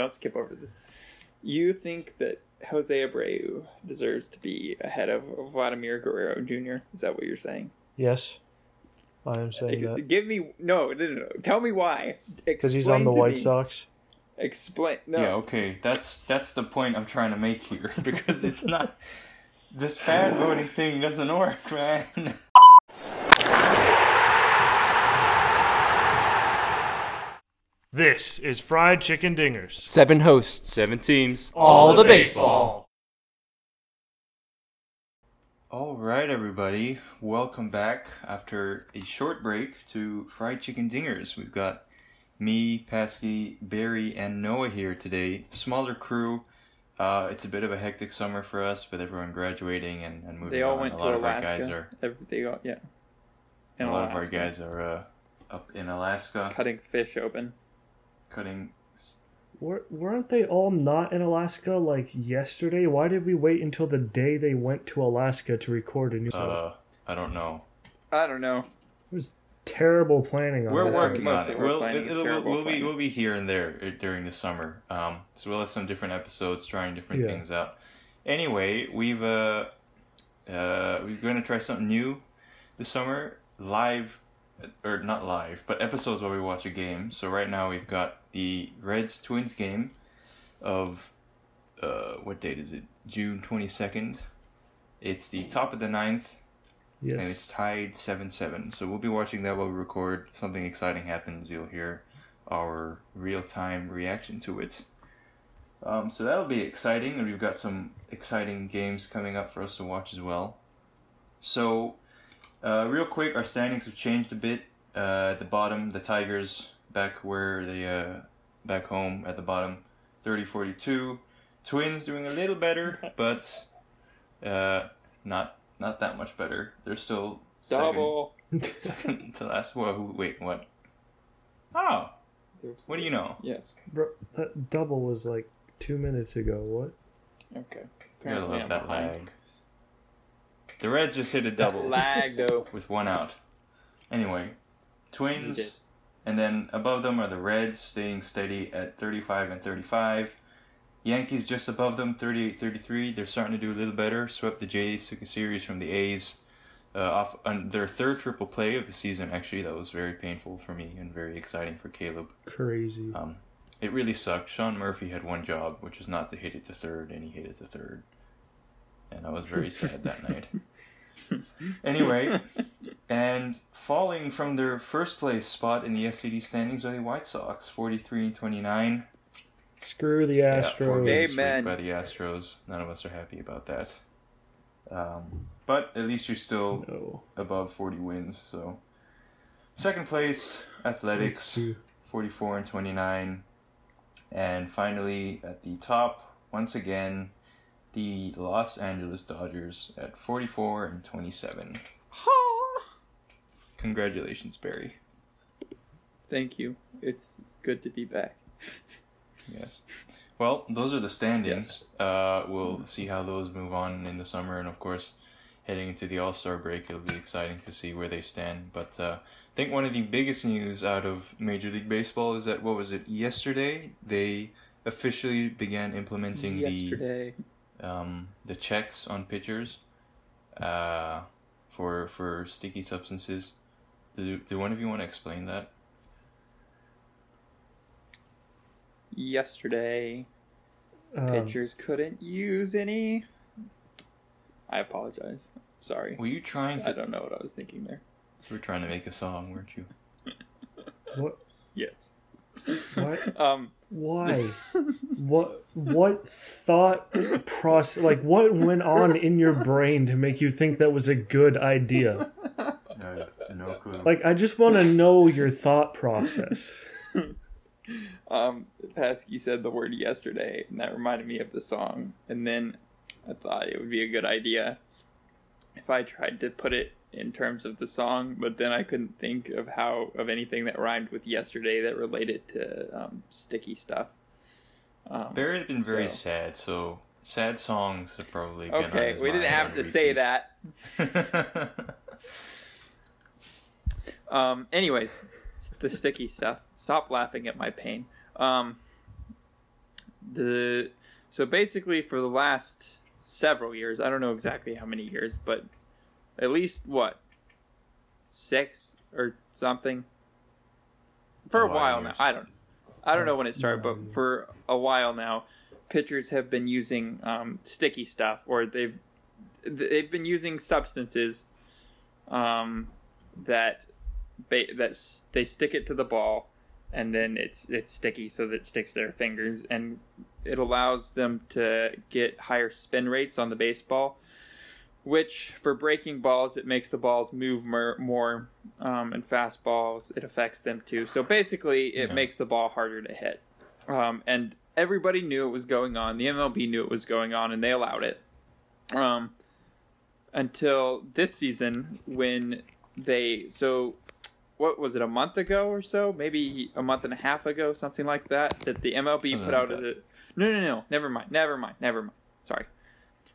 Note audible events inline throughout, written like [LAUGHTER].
don't skip over this. You think that Jose Abreu deserves to be ahead of Vladimir Guerrero Jr. Is that what you're saying? Yes, I am saying that Give me no, no, no, no. Tell me why. because he's on the White me. Sox. Explain. No. Yeah, okay. That's that's the point I'm trying to make here [LAUGHS] because it's not this fan voting thing doesn't work, man. [LAUGHS] This is Fried Chicken Dingers. Seven hosts. Seven teams. All the baseball. All right, everybody. Welcome back after a short break to Fried Chicken Dingers. We've got me, Pesky, Barry, and Noah here today. Smaller crew. Uh, it's a bit of a hectic summer for us with everyone graduating and, and moving They all on. went a to lot Alaska. of our guys are Every- they all, yeah. a In lot of our guys are uh, up in Alaska cutting fish open. Cutting. Wer- Weren't they all not in Alaska like yesterday? Why did we wait until the day they went to Alaska to record a new episode? Uh, I don't know. I don't know. It was terrible planning on We're that. working on mostly it. we're We'll, planning it'll, we'll, terrible we'll be planning. we'll be here and there uh, during the summer. Um, so we'll have some different episodes trying different Yeah. things out. Anyway, we've uh, uh, we're going to try something new this summer. Live, or not live, but episodes where we watch a game. So right now we've got the Reds Twins game of uh, what date is it? June twenty second. It's the top of the ninth Yes. and it's tied 7 7. So we'll be watching that while we record. Something exciting happens, you'll hear our real time reaction to it. Um, so that'll be exciting, and we've got some exciting games coming up for us to watch as well. So, uh, real quick, our standings have changed a bit. Uh, at the bottom, the Tigers back where they uh, back home at the bottom, 30-42. Twins doing a little better, [LAUGHS] but uh, not not that much better. They're still Double. second [LAUGHS] to last. Whoa, who- wait, what? Oh, what do you know? Yes. Bro, that double was like two minutes ago. What? Okay. Gotta Apparently love I'm that behind. lag. The Reds just hit a double Lag though. [LAUGHS] with one out. Anyway, Twins, and then above them are the Reds staying steady at 35 and 35. Yankees just above them, 38-33. They're starting to do a little better. Swept the Jays, took a series from the A's. Uh, off on their third triple play of the season. Actually, that was very painful for me and very exciting for Caleb. Crazy. Um, it really sucked. Sean Murphy had one job, which was not to hit it to third, and he hit it to third. And I was very [LAUGHS] sad that night. [LAUGHS] Anyway, and falling from their first place spot in the FCD standings are the White Sox, 43 and 29. Screw the Yeah, Astros. four games Amen. by the Astros. None of us are happy about that. Um, but at least you're still no. above 40 wins, so. Second place, Athletics. 44 and 29. And finally, at the top, once again, the Los Angeles Dodgers at 44 and 27. Congratulations, Barry. Thank you. It's good to be back. [LAUGHS] Yes. Well, those are the standings. Uh, we'll see how those move on in the summer, and of course, heading into the All Star break, it'll be exciting to see where they stand. But uh, I think one of the biggest news out of Major League Baseball is that what was it yesterday? They officially began implementing Yesterday. the um, the checks on pitchers uh, for for sticky substances. Do, do one of you want to explain that? Yesterday, Um, pitchers couldn't use any. I apologize. Sorry. Were you trying to? I don't know what I was thinking there. You were trying to make a song, weren't you? [LAUGHS] what? Yes. What? [LAUGHS] Um. Why? what? What thought process? Like, what went on in your brain to make you think that was a good idea? No, no clue. Like, I just want to know your thought process. [LAUGHS] Um. Pesky said the word yesterday, and that reminded me of the song. And then I thought it would be a good idea if I tried to put it in terms of the song, but then I couldn't think of how of anything that rhymed with yesterday that related to um, sticky stuff. Um, Barry's been very So- sad, so sad songs have probably been. okay, we didn't have to say that. [LAUGHS] Um. Anyways, the sticky stuff. Stop laughing at my pain. Um. the so basically for the last several years, I don't know exactly how many years, but at least what six or something for A a, while now. I don't I don't know when it started, but for a while now, pitchers have been using um, sticky stuff, or they've they've been using substances um, that ba- that s- they stick it to the ball, and then it's it's sticky, so that it sticks to their fingers, and it allows them to get higher spin rates on the baseball. Which for breaking balls, it makes the balls move more, more um, and fastballs it affects them too. So basically, it Yeah. makes the ball harder to hit. Um, and everybody knew it was going on. The MLB knew it was going on, and they allowed it. Um, until this season when they so what was it a month ago or so maybe a month and a half ago something like that that the MLB Something put like out that. a no no no never mind never mind never mind sorry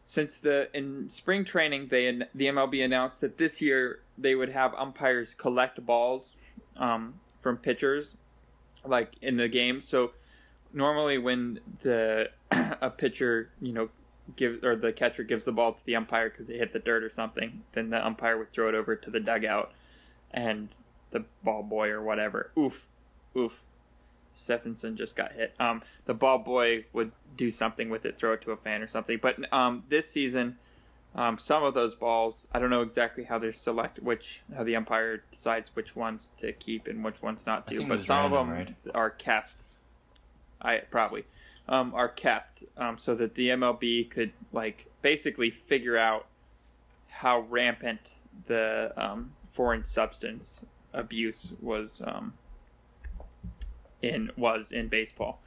since the in spring training they the MLB announced that this year they would have umpires collect balls um, from pitchers like in the game. So normally when the [CLEARS THROAT] a pitcher you know give or the catcher gives the ball to the umpire because it hit the dirt or something, then the umpire would throw it over to the dugout, and the ball boy or whatever, oof, oof, Stephenson just got hit. Um, the ball boy would do something with it, throw it to a fan or something. But um, this season, um, some of those balls, I don't know exactly how they're select which how the umpire decides which ones to keep and which ones not to. But some random, of them right? are kept. I probably um, are kept um, so that the MLB could like basically figure out how rampant the um, foreign substance abuse was um, in was in baseball.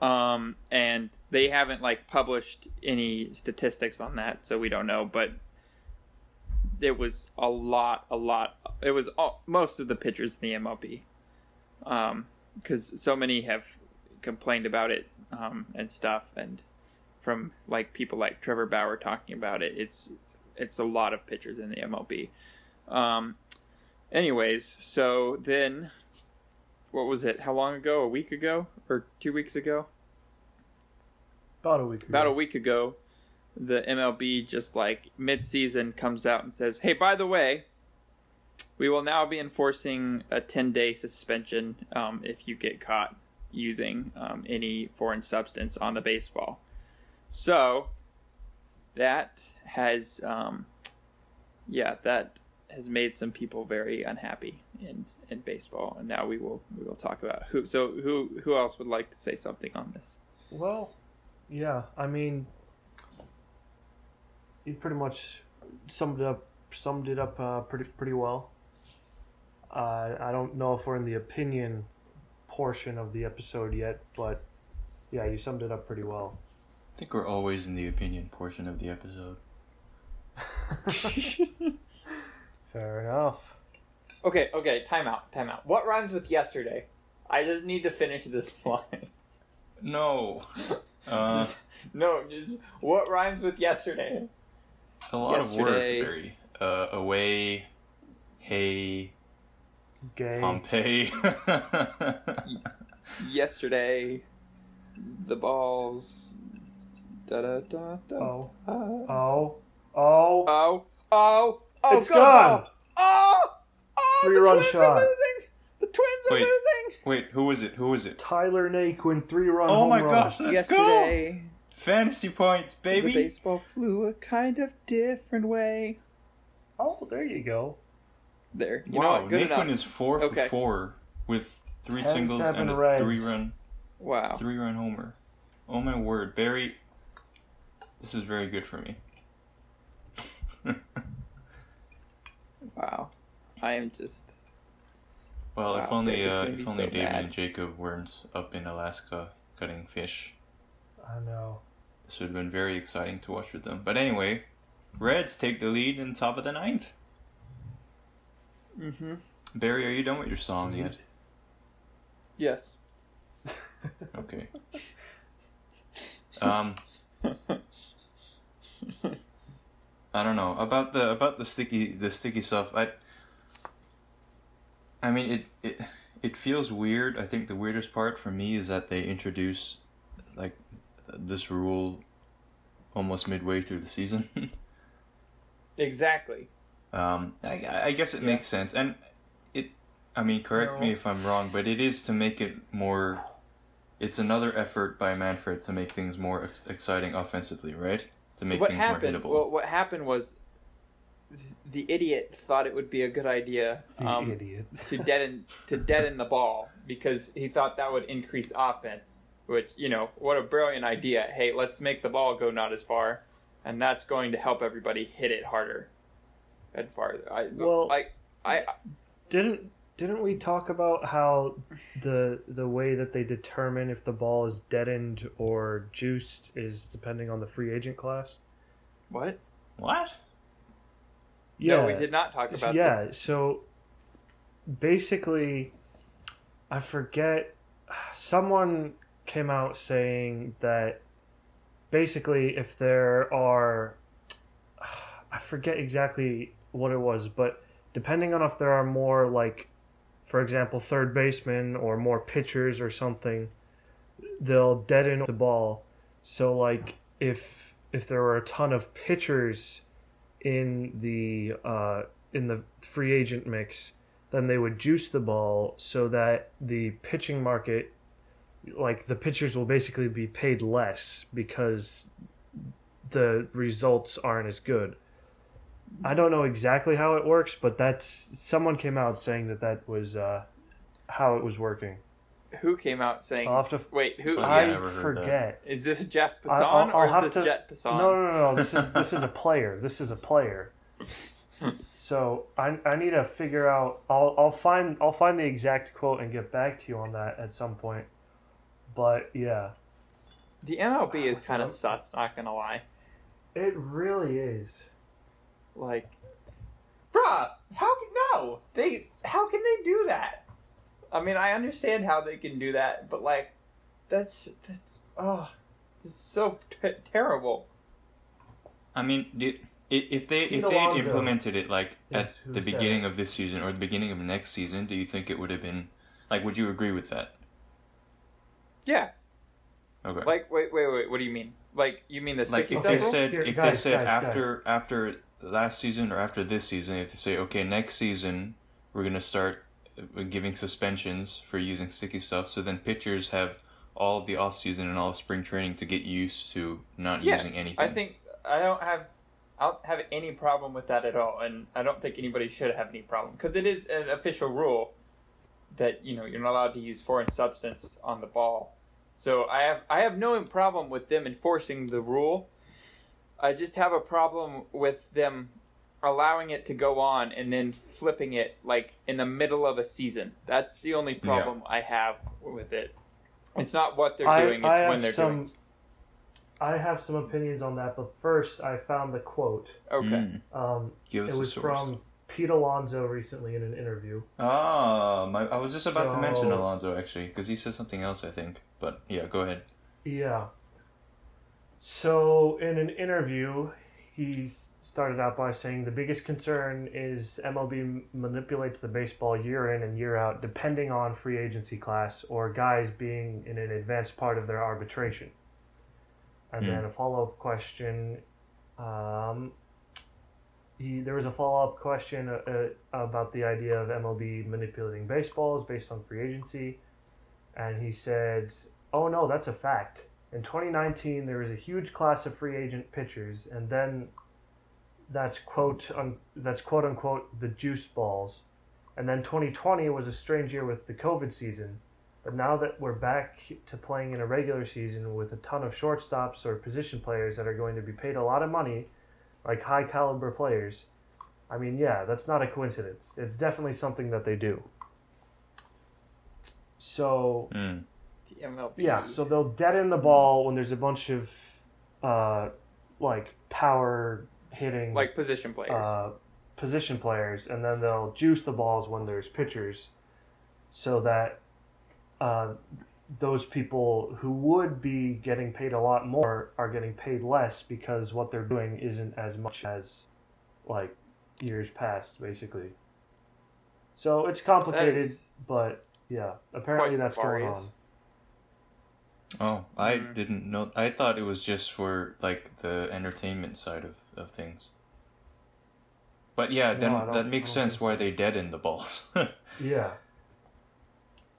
Um, and they haven't like published any statistics on that, so we don't know. But it was a lot, a lot. It was all, most of the pitchers in the MLB, because so many have complained about it um, and stuff, and from like people like Trevor Bauer talking about it, it's it's a lot of pitchers in the MLB. Um, anyways, so then what was it? How long ago? A week ago or two weeks ago? About a week ago. About a week ago, the MLB just like mid-season comes out and says, "Hey, by the way, we will now be enforcing a 10-day suspension um, if you get caught using um, any foreign substance on the baseball." So that has, um, yeah, that has made some people very unhappy in in baseball, and now we will we will talk about who. So who who else would like to say something on this? Well, yeah. I mean, you pretty much summed it up. Summed it up uh, pretty pretty well. Uh, I don't know if we're in the opinion portion of the episode yet, but yeah, you summed it up pretty well. I think we're always in the opinion portion of the episode. [LAUGHS] Fair enough. Okay, okay, time out, time out. What rhymes with yesterday? I just need to finish this [LAUGHS] line. No. Uh, Just- [LAUGHS] no, just what rhymes with yesterday? a lot of words, Barry. Uh, away, hey, Gay. Pompeii. [LAUGHS] Yesterday, the balls. Da da da da. Oh. ah. Oh. Oh. Oh, oh, oh, It's go gone. ball. The Three-run Twins shot. are losing. The Twins are Wait. losing. Wait, who was it? Who was it? Tyler Naquin three run. Oh home my run. gosh, let's go! Yesterday, Fantasy points, baby. the baby! baseball flew a kind of different way. Oh, there you go. There, you know wow, what? Good Naquin enough. is four Okay. for four with three Ten, singles seven and a Reds. three run Wow. three run homer. Oh my word, Barry! This is very good for me. [LAUGHS] Wow. I am just. Well, if only David's uh, if only so David mad. and Jacob weren't up in Alaska cutting fish. I know. This would have been very exciting to watch with them. But anyway, Reds take the lead in top of the ninth. Mm-hmm. Barry, are you done with your song Lead. yet? Yes. [LAUGHS] Okay. [LAUGHS] Um, I don't know about the about the sticky the sticky stuff. I I mean it it it feels weird. I think the weirdest part for me is that they introduce like this rule almost midway through the season. [LAUGHS] Exactly. um, I, I guess it Yeah. makes sense, and it. I mean, correct me if I'm wrong, but it is to make it more. It's another effort by Manfred to make things more ex- exciting offensively, right? To make what things happened? more hittable. Well, what happened was the idiot thought it would be a good idea um, idiot. to deaden to deaden the ball because he thought that would increase offense. Which you know, what a brilliant idea! Hey, let's make the ball go not as far, and that's going to help everybody hit it harder and farther. I, Well- like I Didn't didn't we talk about how the the way that they determine if the ball is deadened or juiced is depending on the free agent class? what? what? No, we did not talk about yeah, this. so basically, I forget. Someone came out saying that basically, if there are, I forget exactly what it was, but depending on if there are more, like, for example, third baseman or more pitchers or something, they'll deaden the ball. So, like, if if there were a ton of pitchers in the uh, in the free agent mix, then they would juice the ball so that the pitching market, like the pitchers, will basically be paid less because the results aren't as good. I don't know exactly how it works, but that's someone came out saying that that was uh, how it was working. Who came out saying? I'll have to. Wait, who? Oh, yeah, I I never heard forget. Is this Jeff I- Passan I'll- or I'll have is this to- Jeff Passan? No, no, no, no. This is this is a player. This is a player. [LAUGHS] So I, I need to figure out. I'll I'll find I'll find the exact quote and get back to you on that at some point. But yeah, The MLB is kind of sus. Not gonna lie. it really is. Like, bruh, how can no? They how can they do that? I mean, I understand how they can do that, but like, that's that's oh, it's so t- terrible. I mean, did, i- if they Pete if they had implemented it like is at the beginning it. of this season or the beginning of next season, do you think it would have been like? Would you agree with that? Yeah. Okay. Like, wait, wait, wait. What do you mean? Like, you mean the like sticky if they rule? said Here, if guys, they said guys, after after last season or after this season, if they say okay, next season we're gonna start giving suspensions for using sticky stuff, so then pitchers have all of the off season and all of spring training to get used to not Yeah, using anything. I think I don't have I don't have any problem with that at all, and I don't think anybody should have any problem because it is an official rule that you know you're not allowed to use foreign substance on the ball. So I have I have no problem with them enforcing the rule. I just have a problem with them allowing it to go on and then flipping it like in the middle of a season. That's the only problem I have with it. It's not what they're I, doing; I it's have when they're some. doing. I have some opinions on that, but first I found the quote. Okay. Mm. Um, Give us it was source. from Pete Alonso recently in an interview. Ah, my, I was just about to mention So- Alonso actually because he said something else I think. But yeah, go ahead. Yeah. So, in an interview, he s- started out by saying the biggest concern is MLB manipulates the baseball year in and year out, depending on free agency class or guys being in an advanced part of their arbitration. And Hmm. then a follow up question. Um, he, there was a follow up question uh, uh, about the idea of MLB manipulating baseballs based on free agency. And he said, Oh, no, that's a fact. In 2019, there was a huge class of free agent pitchers, and then that's quote un, that's quote unquote the juice balls, and then 2020 was a strange year with the COVID season, but now that we're back to playing in a regular season with a ton of shortstops or position players that are going to be paid a lot of money, like high caliber players, I mean, yeah, that's not a coincidence. It's definitely something that they do. So Mm. The MLB. yeah, so they'll deaden the ball when there's a bunch of uh, like power hitting like position players. uh, position players, and then they'll juice the balls when there's pitchers, so that uh, those people who would be getting paid a lot more are getting paid less because what they're doing isn't as much as like years past, basically. So it's complicated, but yeah, apparently that's going on. Nefarious. Oh, I Mhm. didn't know. I thought it was just for like the entertainment side of, of things. But yeah, then I don't- that makes sense think why so. they deadened the balls. [LAUGHS] Yeah.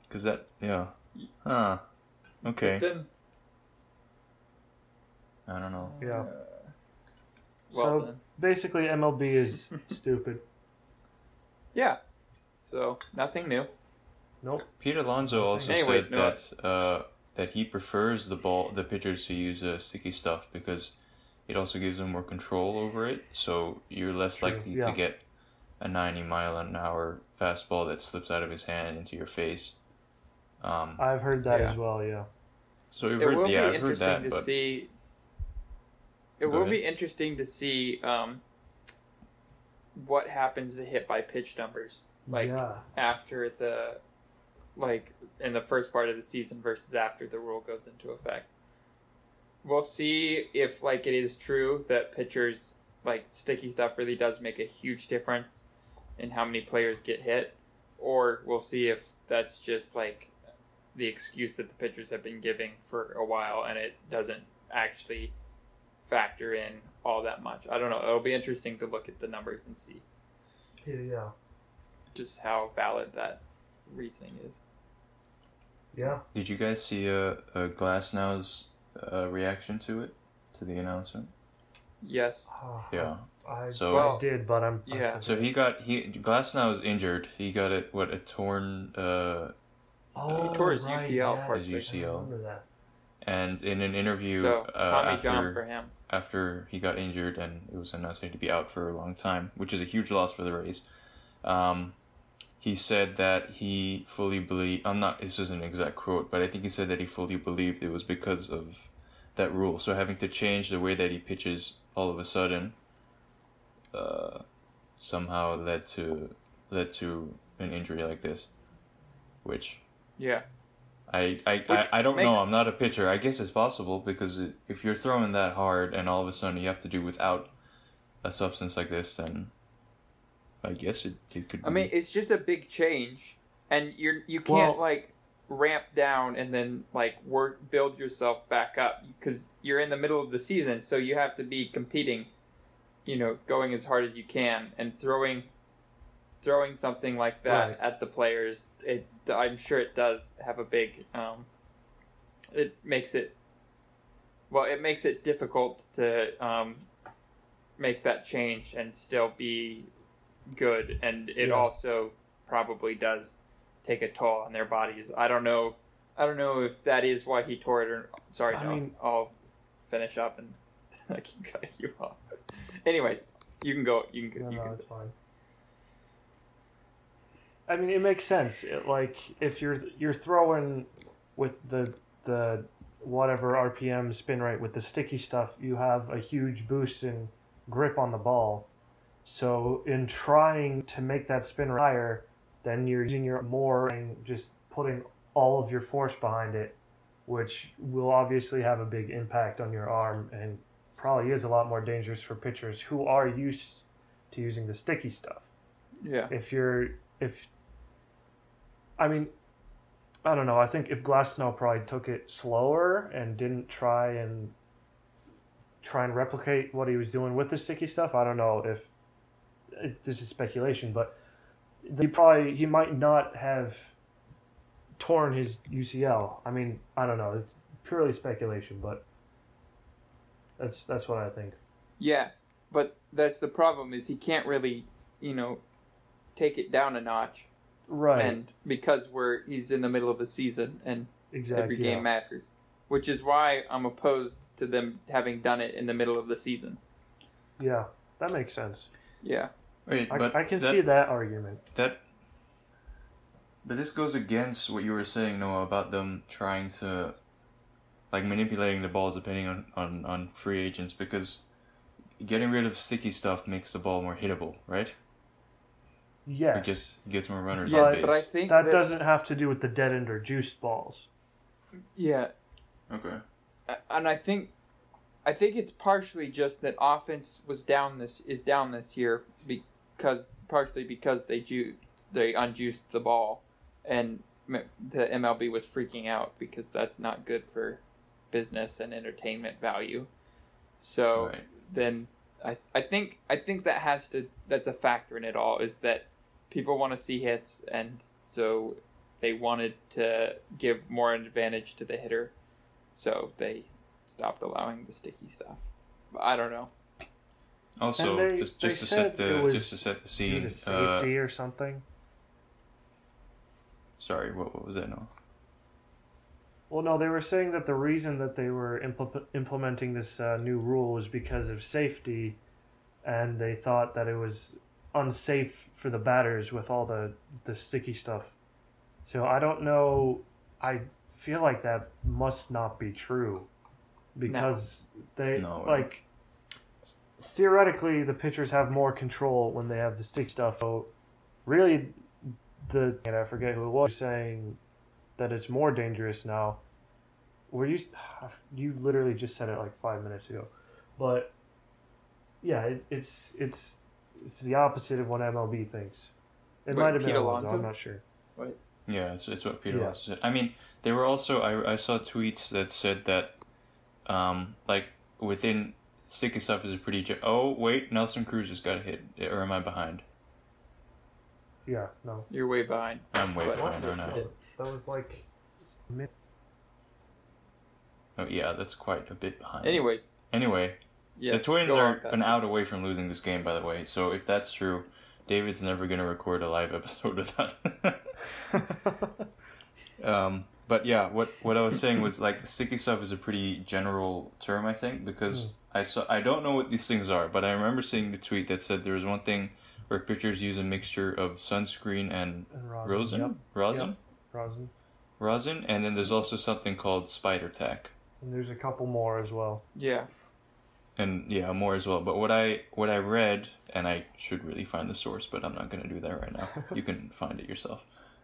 Because that, yeah. Huh. Okay. Then, I don't know. Yeah. uh, well So- then. Basically, MLB is [LAUGHS] stupid. Yeah. So nothing new. Nope. Pete Alonso also Anyways, said no, that uh, that he prefers the ball the pitchers to use uh, sticky stuff because it also gives them more control over it. So you're less True, likely yeah. to get a 90 mile an hour fastball that slips out of his hand into your face. Um, I've heard that Yeah. as well. Yeah. so you've it heard, will yeah, be I've heard interesting that, to but see. It Go will ahead. be interesting to see um, what happens to hit by pitch numbers, like yeah. after the, like in the first part of the season versus after the rule goes into effect. We'll see if like it is true that pitchers like sticky stuff really does make a huge difference in how many players get hit, or we'll see if that's just like the excuse that the pitchers have been giving for a while and it doesn't actually factor in all that much. I don't know. It'll be interesting to look at the numbers and see Yeah. just how valid that reasoning is. Yeah. did you guys see uh, uh, Glasnow's uh, reaction to it, to the announcement? Yes. Oh, Yeah. I, So- I did, but I'm. I Yeah. So he got he Glasnow is injured. He got it what a torn uh, Oh, He tore his right, UCL yeah, part His I UCL. remember that. and in an interview So uh, Tommy for after him. after he got injured and it was announced that he'd be out for a long time, which is a huge loss for the Rays. Um, he said that he fully believe. I'm not. This isn't an exact quote, but I think he said that he fully believed it was because of that rule. So having to change the way that he pitches all of a sudden, uh, somehow led to led to an injury like this, which Yeah. I I, I, I don't know. I'm not a pitcher. I guess it's possible because if you're throwing that hard and all of a sudden you have to do without a substance like this, then I guess it, it could. I be- mean, it's just a big change, and you're you can't Well- like ramp down and then like work build yourself back up because you're in the middle of the season, so you have to be competing. You know, going as hard as you can and throwing, throwing something like that Right. at the players. It I'm sure it does have a big. Um, it makes it. Well, it makes it difficult to um, make that change and still be good and it Yeah. also probably does take a toll on their bodies i don't know i don't know if that is why he tore it or sorry I no mean- i'll finish up and [LAUGHS] i keep cutting you off anyways you can go you can No, you no, can it's fine. I mean, it makes sense. It, like if you're you're throwing with the the whatever RPM spin rate with the sticky stuff, you have a huge boost in grip on the ball. So in trying to make that spin higher, then you're using your more and just putting all of your force behind it, which will obviously have a big impact on your arm and probably is a lot more dangerous for pitchers who are used to using the sticky stuff. yeah If you're if I mean I don't know, I think if Glasnow probably took it slower and didn't try and try and replicate what he was doing with the sticky stuff, I don't know if this is speculation, but he probably he might not have torn his UCL. I mean, I don't know. It's purely speculation, but that's that's what I think. yeah but that's the problem is he can't really you know take it down a notch Right. and because we're he's in the middle of a season and exactly. every game yeah. matters which is why i'm opposed to them having done it in the middle of the season yeah, that makes sense. yeah Wait, I, but I can that, see that argument. that. But this goes against what you were saying, Noah, about them trying to, like, manipulating the balls depending on on on free agents because getting rid of sticky stuff makes the ball more hittable, right? Yes. It gets gets more runners yes on but i think that, that doesn't have to do with the dead end or juiced balls. yeah Okay. and I think I think it's partially just that offense was down this is down this year because partially because they ju- they unjuiced the ball and m- the MLB was freaking out because that's not good for business and entertainment value. So Right. then I I think I think that has to that's a factor in it all is that people want to see hits and so they wanted to give more advantage to the hitter, so they stopped allowing the sticky stuff. But I don't know. Also, they- just they just to set the just to set the Due scene. to Uh, safety or something. sorry, what, what was that? No. Well, no, they were saying that the reason that they were impl- implementing this uh, new rule was because of safety, and they thought that it was unsafe for the batters with all the, the sticky stuff. So I don't know. I feel like that must not be true, because they No. like theoretically the pitchers have more control when they have the stick stuff. So really, the and I forget who it was saying that it's more dangerous now. Were you? [SIGHS] You literally just said it like five minutes ago, but yeah, it, it's it's it's the opposite of what MLB thinks. It Wait, might have been Pete Alonso, Alonso? I'm not sure. Right. Yeah, it's, it's what Peter Yeah. Alonso said. I mean, they were also I, I saw tweets that said that, um, like within sticky stuff is a pretty. Ge- oh wait, Nelson Cruz just got a hit, or am I behind? Yeah, no, You're way behind. I'm way What? behind right now. that was like mid. Oh yeah, that's quite a bit behind. Anyways, anyway, yes, the Twins are on, an out away from losing this game, by the way. So if that's true, David's never gonna record a live [LAUGHS] episode of that. [LAUGHS] Um, but yeah, what what I was saying was like sticky stuff is a pretty general term, I think, because I saw I don't know what these things are, but I remember seeing the tweet that said there was one thing where pitchers use a mixture of sunscreen and and rosin. rosin, Yep, rosin, Yep. rosin. rosin, and then there's also something called spider tack, And there's a couple more as well. Yeah, and yeah, more as well. But what I what I read, and I should really find the source, but I'm not gonna do that right now. [LAUGHS] you can find it yourself.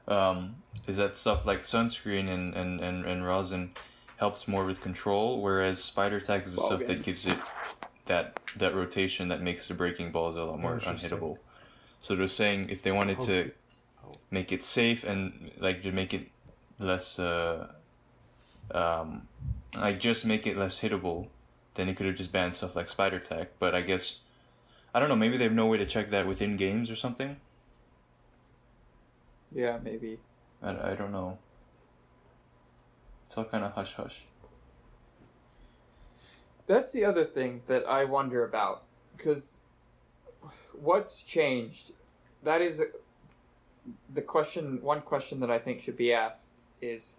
Um, is that stuff like sunscreen and, and, and, and rosin helps more with control, whereas spider tack is the Ball stuff game. that gives it that that rotation that makes the breaking balls a lot more unhittable. So they're saying if they wanted to make it safe and like to make it less uh, um, like just make it less hittable, then they could have just banned stuff like spider tack. But I guess I don't know. Maybe they have no way to check that within games or something. yeah, maybe. I, I don't know. It's all kind of hush hush. That's the other thing that I wonder about because what's changed? That is the question. One question that I think should be asked is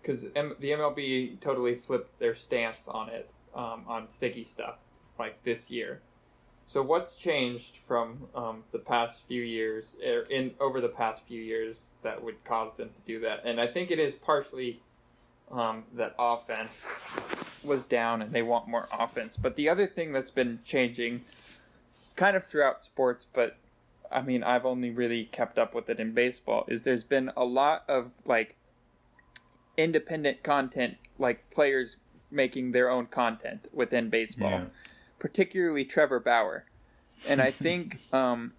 because M- the MLB totally flipped their stance on it um, on sticky stuff like this year. So what's changed from um, the past few years, er, in over the past few years, that would cause them to do that? And I think it is partially um, that offense was down and they want more offense. But the other thing that's been changing kind of throughout sports, but I mean, I've only really kept up with it in baseball, is there's been a lot of like independent content, like players making their own content within baseball, Yeah. particularly Trevor Bauer. And I think [LAUGHS] um,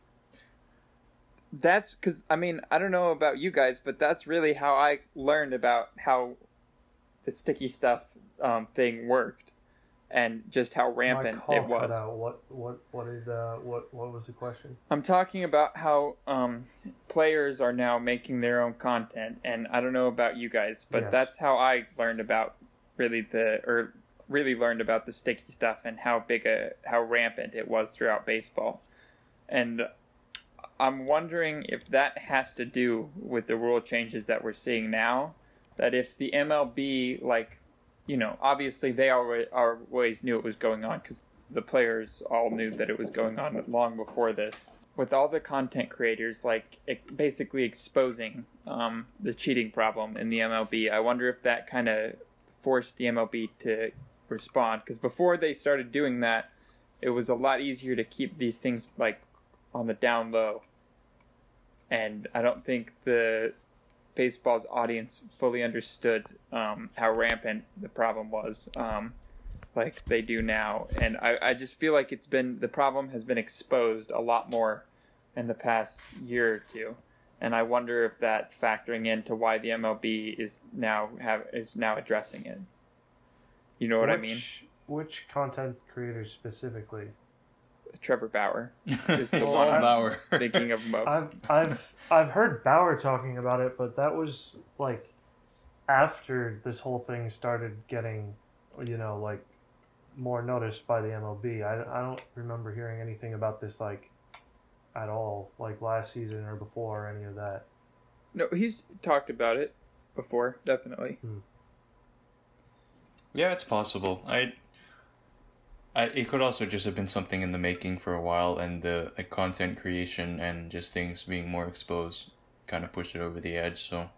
that's because, I mean, I don't know about you guys, but that's really how I learned about how the sticky stuff um, thing worked and just how rampant it was. What what what is uh what what was the question? I'm talking about how um, players are now making their own content, and I don't know about you guys, but Yes. that's how I learned about really the or really learned about the sticky stuff and how big a how rampant it was throughout baseball, and I'm wondering if that has to do with the rule changes that we're seeing now. That if the MLB like you know, obviously they already always knew it was going on because the players all knew that it was going on long before this. With all the content creators, like basically exposing um, the cheating problem in the MLB, I wonder if that kind of forced the MLB to respond. Because before they started doing that, it was a lot easier to keep these things like on the down low. And I don't think the baseball's audience fully understood um, how rampant the problem was, um, like they do now. And I, I just feel like it's been the problem has been exposed a lot more in the past year or two. And I wonder if that's factoring into why the MLB is now have is now addressing it. You know what I mean? Which content creators specifically? Trevor Bauer. Is the Well, Son I- Bauer. Thinking of most. I've I've I've heard Bauer talking about it, but that was like after this whole thing started getting, you know, like more noticed by the MLB. I, I don't remember hearing anything about this like at all, like last season or before or any of that. No, he's talked about it before, definitely. Hmm. Yeah, it's possible. I, I, it could also just have been something in the making for a while, and the like, content creation and just things being more exposed kind of pushed it over the edge. So,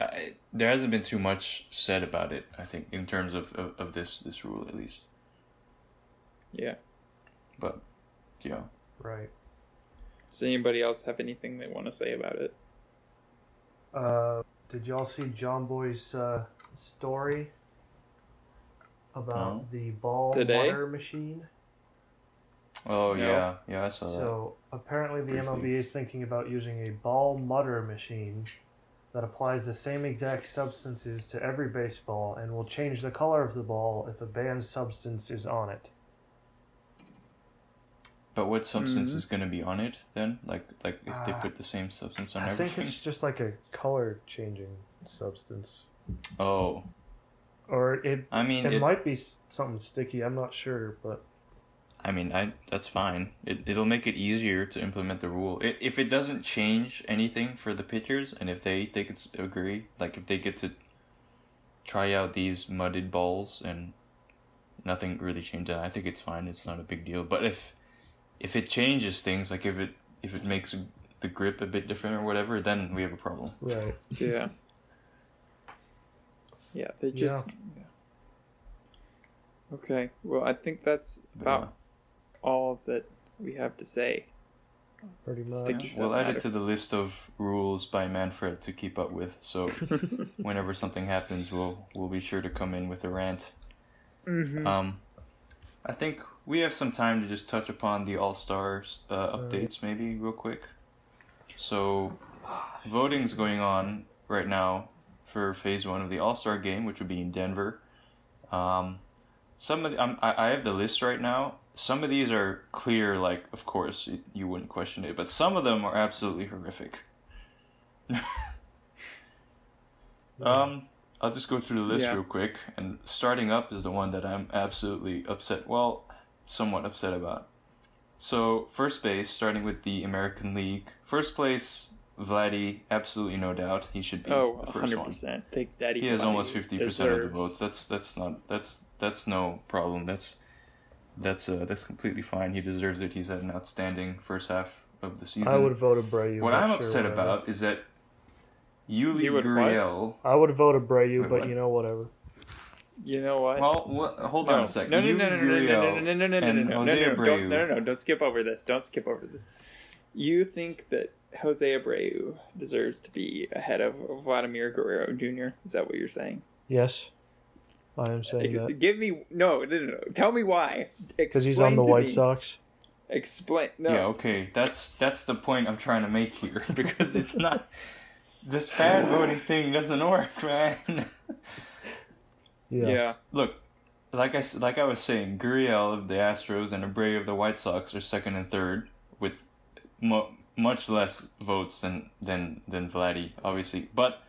uh, there hasn't been too much said about it. I think in terms of, of, of this this rule at least. Yeah. But, yeah. Right. Does anybody else have anything they want to say about it? Uh, did y'all see Jomboy's uh, story about No. the ball Today? mutter machine? Oh No. yeah, yeah, I saw that. So apparently, the Briefly. MLB is thinking about using a ball mutter machine that applies the same exact substances to every baseball and will change the color of the ball if a banned substance is on it. But what substance Mhm. is going to be on it then? Like like if they Ah. put the same substance on I think everything? it's just like a color changing substance, Oh, or it. I mean, It, it, might be something sticky. I'm not sure, but I mean, I that's fine. It it'll make it easier to implement the rule. It, if it doesn't change anything for the pitchers, and if they think it's agree, like if they get to try out these mudded balls and nothing really changes, I think it's fine. It's not a big deal. But if if it changes things, like if it if it makes the grip a bit different or whatever, then we have a problem. right. Yeah. Yeah, they just. yeah. Okay, well, I think that's about uh, all that we have to say. Pretty much. Sticky We'll add matter. it to the list of rules by Manfred to keep up with. So [LAUGHS] whenever something happens, we'll we'll be sure to come in with a rant. Mm-hmm. Um, I think we have some time to just touch upon the All Stars uh, updates, maybe real quick. So, voting's going on right now for Phase One of the All Star Game, which would be in Denver. Um, some of the, um, I I have the list right now. Some of these are clear, like of course it, you wouldn't question it, but some of them are absolutely horrific. [LAUGHS] Um, I'll just go through the list Yeah. real quick, and starting up is the one that I'm absolutely upset. Well, somewhat upset about. So first base, starting with the American League, first place, Vladdy, absolutely no doubt, he should be oh, the first 100%. one. Take Daddy. He has almost fifty percent of the votes. That's that's not that's that's no problem. That's that's uh that's completely fine. He deserves it. He's had an outstanding first half of the season. I would vote Abreu. what I'm sure, upset whatever. about is that Yuli You would what? Gurriel. I would vote Abreu, Wait, but what? you know whatever. You know what? Well, what, hold no. on a second. No, no, Yuli no, no, no, no, no, Gurriel no, no, no, no, no, and no, no, Jose no, no, Abreu. don't, no, no, no, don't skip over this. Don't skip over this. You think that Jose Abreu deserves to be ahead of Vladimir Guerrero Jr.? Is that what you're saying? Yes, I am saying that Give me no, no, no, no. Tell me why. because he's on the White Sox. Sox. Explain. No. Yeah, okay. That's that's the point I'm trying to make here [LAUGHS] because it's not this fan voting thing doesn't work, man. [LAUGHS] Yeah. Yeah. Look, like I s- like I was saying, Gurriel of the Astros and Abreu of the White Sox are second and third with mu- much less votes than than than Vladdy, obviously. But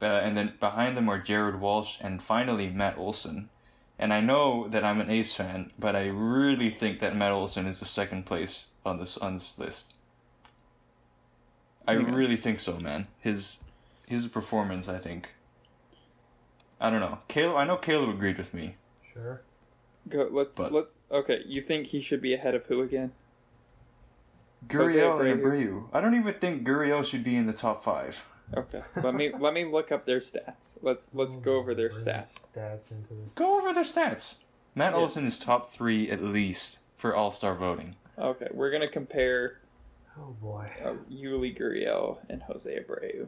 uh, and then behind them are Jared Walsh and finally Matt Olson. And I know that I'm an A's fan, but I really think that Matt Olson is the second place on this on this list. I Yeah. really think so, man. His his performance, I think. I don't know. Caleb, I know Caleb agreed with me. Sure. Go. Let's. But- let's. Okay. You think he should be ahead of who again? Gurriel and Abreu. Abreu. I don't even think Gurriel should be in the top five. Okay. Let me let me look up their stats. Let's let's go over their stats. Stats into. Go over their stats. Matt Yes. Olson is top three at least for All Star voting. Okay, we're gonna compare Oh boy. uh, Yuli Gurriel and Jose Abreu.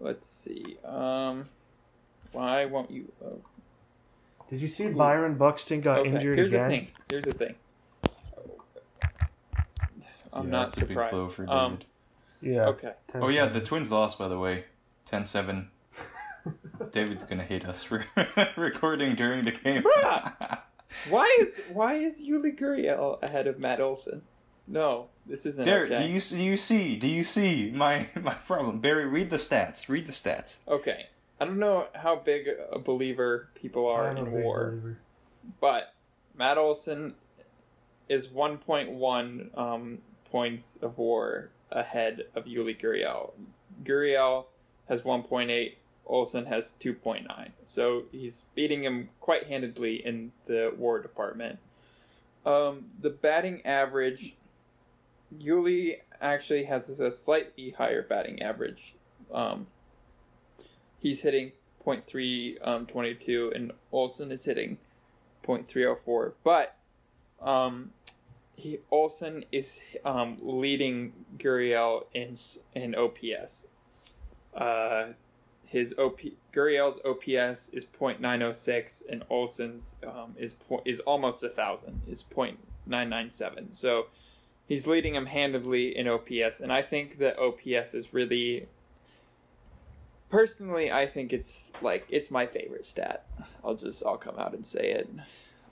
Let's see. Um, why won't you? Oh, Did you see Byron Buxton got okay. injured Here's again? the thing. Here's the thing. I'm Yeah, not it's a big surprised. blow for um, Yeah. okay. oh yeah, the Twins lost by the way, 10-7. [LAUGHS] David's gonna hate us for [LAUGHS] recording during the game. [LAUGHS] Why is why is Yuli Gurriel ahead of Matt Olson? No, this isn't Derek, okay. do you do you see? Do you see my my problem? Barry, read the stats. Read the stats. Okay, I don't know how big a believer people are I'm in big war, believer. but Matt Olson is 1.1 um, points of war ahead of Yuli Gurriel. Gurriel has 1.8. Olson has 2.9. So he's beating him quite handedly in the war department. Um, the batting average, Yuli actually has a slightly higher batting average. Um, he's hitting 0.322 um, and Olson is hitting 0.304. But um, he Olson is um, leading Gurriel in in OPS. Uh, his OP Gurriel's OPS is 0.906 and Olson's um, is po- is almost a thousand is 0.997. So he's leading him handedly in OPS, and I think that OPS is really personally I think it's like it's my favorite stat. I'll just I'll come out and say it.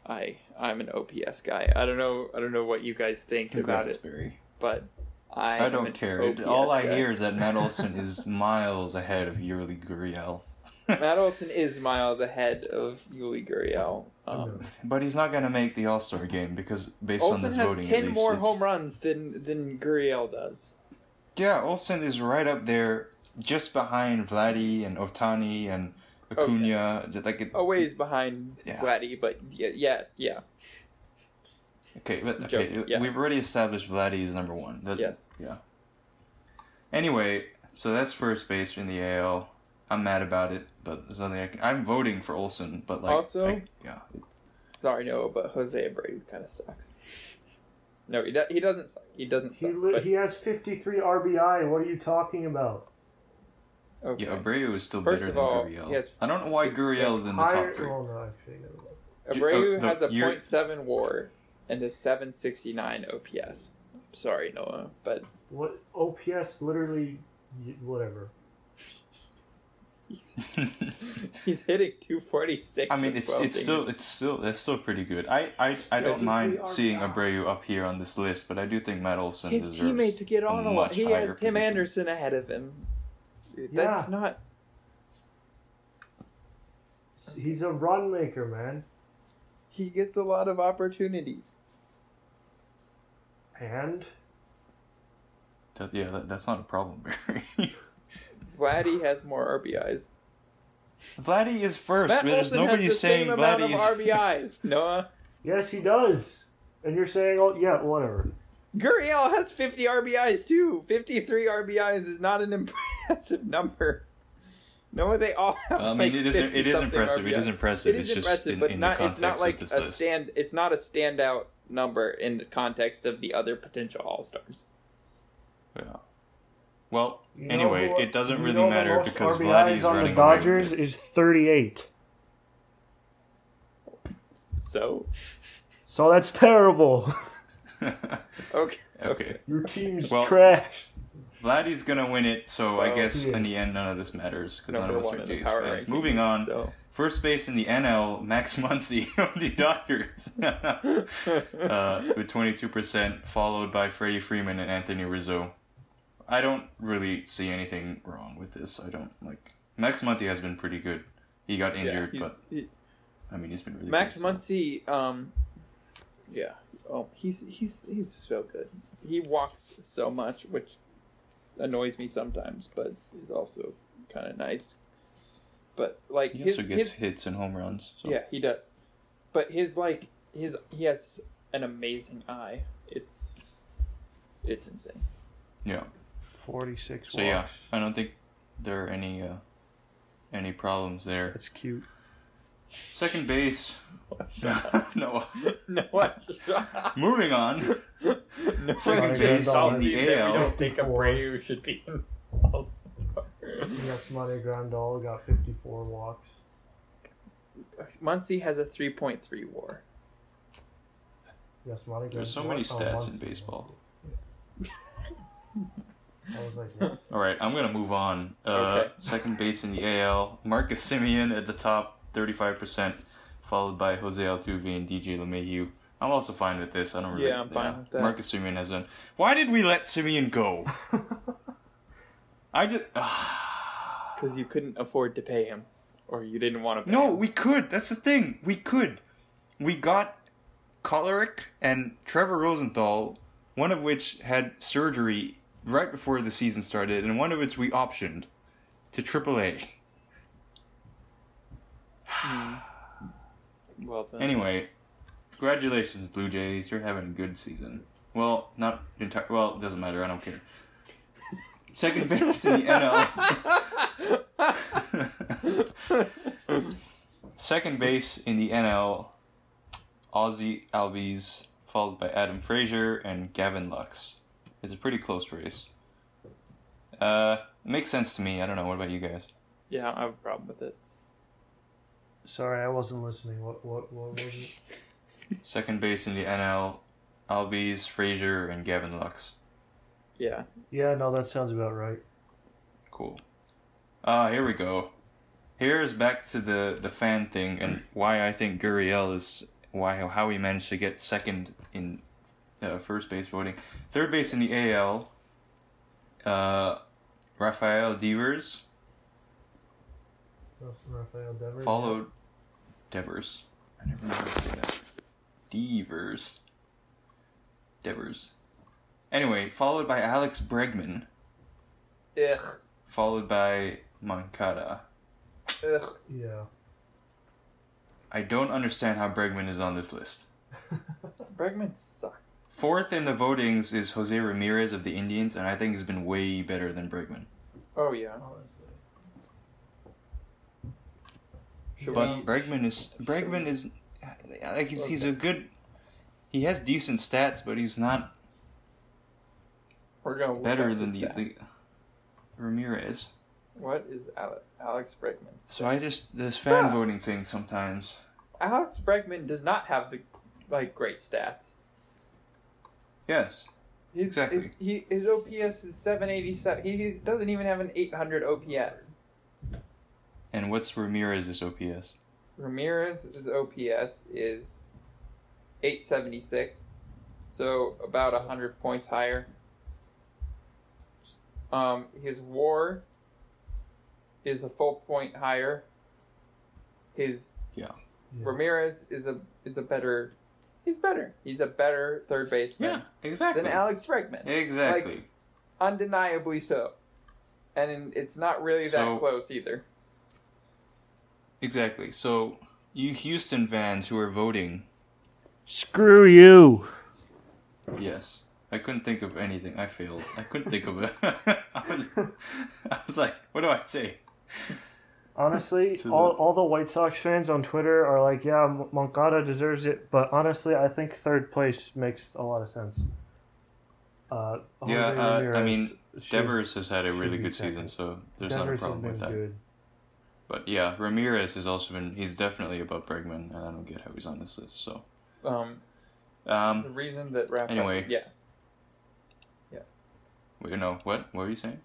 I I'm an OPS guy. I don't know I don't know what you guys think about it, Barry. but I I don't care. OPS All I hear is that Matt Olson is miles ahead of Yuli Gurriel. Matt Olson is miles ahead of Yuli Gurriel. [LAUGHS] Um, But he's not gonna make the All Star game because based on this has voting, at ten least, more it's- home runs than than Gurriel does. Yeah, Olson is right up there, just behind Vladdy and Ohtani and Acuna. Just Like it, A ways behind Yeah. Vladdy, but yeah, yeah, yeah. okay, but okay, Joking, yeah. we've already established Vladdy is number one. That- Yes. Yeah. Anyway, so that's first base in the AL. I'm mad about it, but there's nothing I can. I'm voting for Olson, but like, Also- I- yeah, Sorry, no, but Jose Abreu kind of sucks. No, he, do- he doesn't suck. He doesn't He, suck. li- but, he has 53 RBI. What are you talking about? Okay. yeah. Abreu is still First better of than all, Gurriel. he has- I don't know why Gurriel is in the Higher- top three. Oh, no, actually, never mind. Abreu uh, the- has a you're- .7 WAR and a 769 OPS. Sorry, Noah, but What OPS? Literally, whatever. he's, he's hitting 246. I mean, with it's 12 it's still it's still that's still pretty good. I I, I don't Yeah, mind seeing RBI. Abreu up here on this list, but I do think Matt Olson his deserves teammates get on a lot. He has Tim position. Anderson ahead of him. That's Yeah. not. He's a run maker, man. He gets a lot of opportunities. And That, yeah, that, that's not a problem, [LAUGHS] Barry. Vladdy has more RBIs. Vladdy is first. Matt there's Olson nobody has the saying same amount Vladdy is. RBIs. [LAUGHS] Noah yes, he does. And you're saying, oh yeah, whatever. Gurriel has 50 RBIs too. 53 RBIs is not an impressive [LAUGHS] number. Noah, they all have. Um, I mean, like it is- it 50 is something impressive. It is RBIs. impressive. It's just impressive, in- but in the not. It's not context of like this a list. stand. It's not a standout number in the context of the other potential All Stars. Yeah. Well, You anyway, who- it doesn't really know matter most because RBIs Vladdy's on running the away with Dodgers it. is 38. So So that's terrible. [LAUGHS] okay, okay. Your team's Well, trash. Vladdy's gonna win it, so I guess in the end none of this matters because none of us are Jays fans. rankings, Moving on, So. first base in the NL, Max Muncy [LAUGHS] of the Dodgers, [LAUGHS] uh, with twenty two percent, followed by Freddie Freeman and Anthony Rizzo. I don't really see anything wrong with this. I don't like Max Muncy has been pretty good. He got injured, he's- but he- I mean he's been really Max good. so- Muncy, um, yeah, oh, he's he's he's so good. He walks so much, which annoys me sometimes, but is also kind of nice. But like He his, also gets his hits and home runs. So. yeah, he does. But his like his he has an amazing eye. It's it's insane. Yeah. 46 So yeah. I don't think there are any uh, any problems there. That's cute. Second base. [LAUGHS] no. no. [LAUGHS] Moving on. no, Second base can in tell the me that AL. We don't think Abreu should be involved. Yes, Money Grandal got 54 walks. Muncy has a 3.3 WAR. Yes, Money Grandal. There's so many stats in baseball. I [LAUGHS] was like, what? All right, I'm gonna move on. Uh, Okay. Second base in the AL, Marcus Semien at the top, 35%, followed by Jose Altuve and DJ LeMahieu. I'm also fine with this. I don't really. Yeah, I'm fine with that. Marcus Semien has done. Why did we let Semien go? [LAUGHS] I just. Because ah. you couldn't afford to pay him, or you didn't want to. Pay no, him. we could. That's the thing. We could. We got Kolarek and Trevor Rosenthal, one of which had surgery right before the season started, and one of which we optioned to AAA. Well then. Anyway, congratulations, Blue Jays. You're having a good season. Well, not entire. Well, it doesn't matter. I don't care. Second [LAUGHS] base in the NL. Second base in the NL. Ozzie Albies, followed by Adam Frazier and Gavin Lux. It's a pretty close race. Uh, makes sense to me. I don't know. What about you guys? Yeah, I have a problem with it. Sorry, I wasn't listening. What what what was it? [LAUGHS] Second base in the NL. Albies, Frazier, and Gavin Lux. Yeah. Yeah, no, that sounds about right. Cool. Ah, here we go. Here's back to the the fan thing and why I think Gurriel is why how he managed to get second in uh, first base voting. Third base in the AL. Uh, Rafael Devers Rafael Devers. followed Devers. I never know how to say that. Devers. Devers. Anyway, followed by Alex Bregman, Ugh. followed by Moncada. Ugh. Yeah. I don't understand how Bregman is on this list. [LAUGHS] Bregman sucks. Fourth in the votings is Jose Ramirez of the Indians, and I think he's been way better than Bregman. Oh yeah. Honestly. Should But we- Bregman is Bregman is like he's, he's a good. He has decent stats, but he's not We're gonna better than the, the Ramirez. What is Alex Bregman's? So I just this fan Yeah. voting thing sometimes. Alex Bregman does not have the like great stats. Yes, His, Exactly. His, he, his OPS is 787. He, he doesn't even have an 800 OPS. And what's Ramirez's OPS? Ramirez's OPS is 876, so about 100 points higher. Um, his WAR is a full point higher. His Yeah. Yeah. Ramirez is a is a better. He's better. He's a better third baseman Yeah, exactly. than Alex Bregman. Exactly. Undeniably so. And it's not really So- that close either. Exactly. So you Houston fans who are voting, Screw you. yes. I couldn't think of anything. I failed. I couldn't think of it. [LAUGHS] I was, I was like, what do I say? Honestly, [LAUGHS] all, the- all the White Sox fans on Twitter are like, yeah, Moncada deserves it. But honestly, I think third place makes a lot of sense. Uh, Yeah, uh, I mean, should- Devers has had a really good season, so there's Devers not a problem with that. good. But yeah, Ramirez has also been. He's definitely above Bregman, and I don't get how he's on this list. So, Um, um the reason that Rafa, Anyway. yeah, Yeah. wait, know what? What were you saying?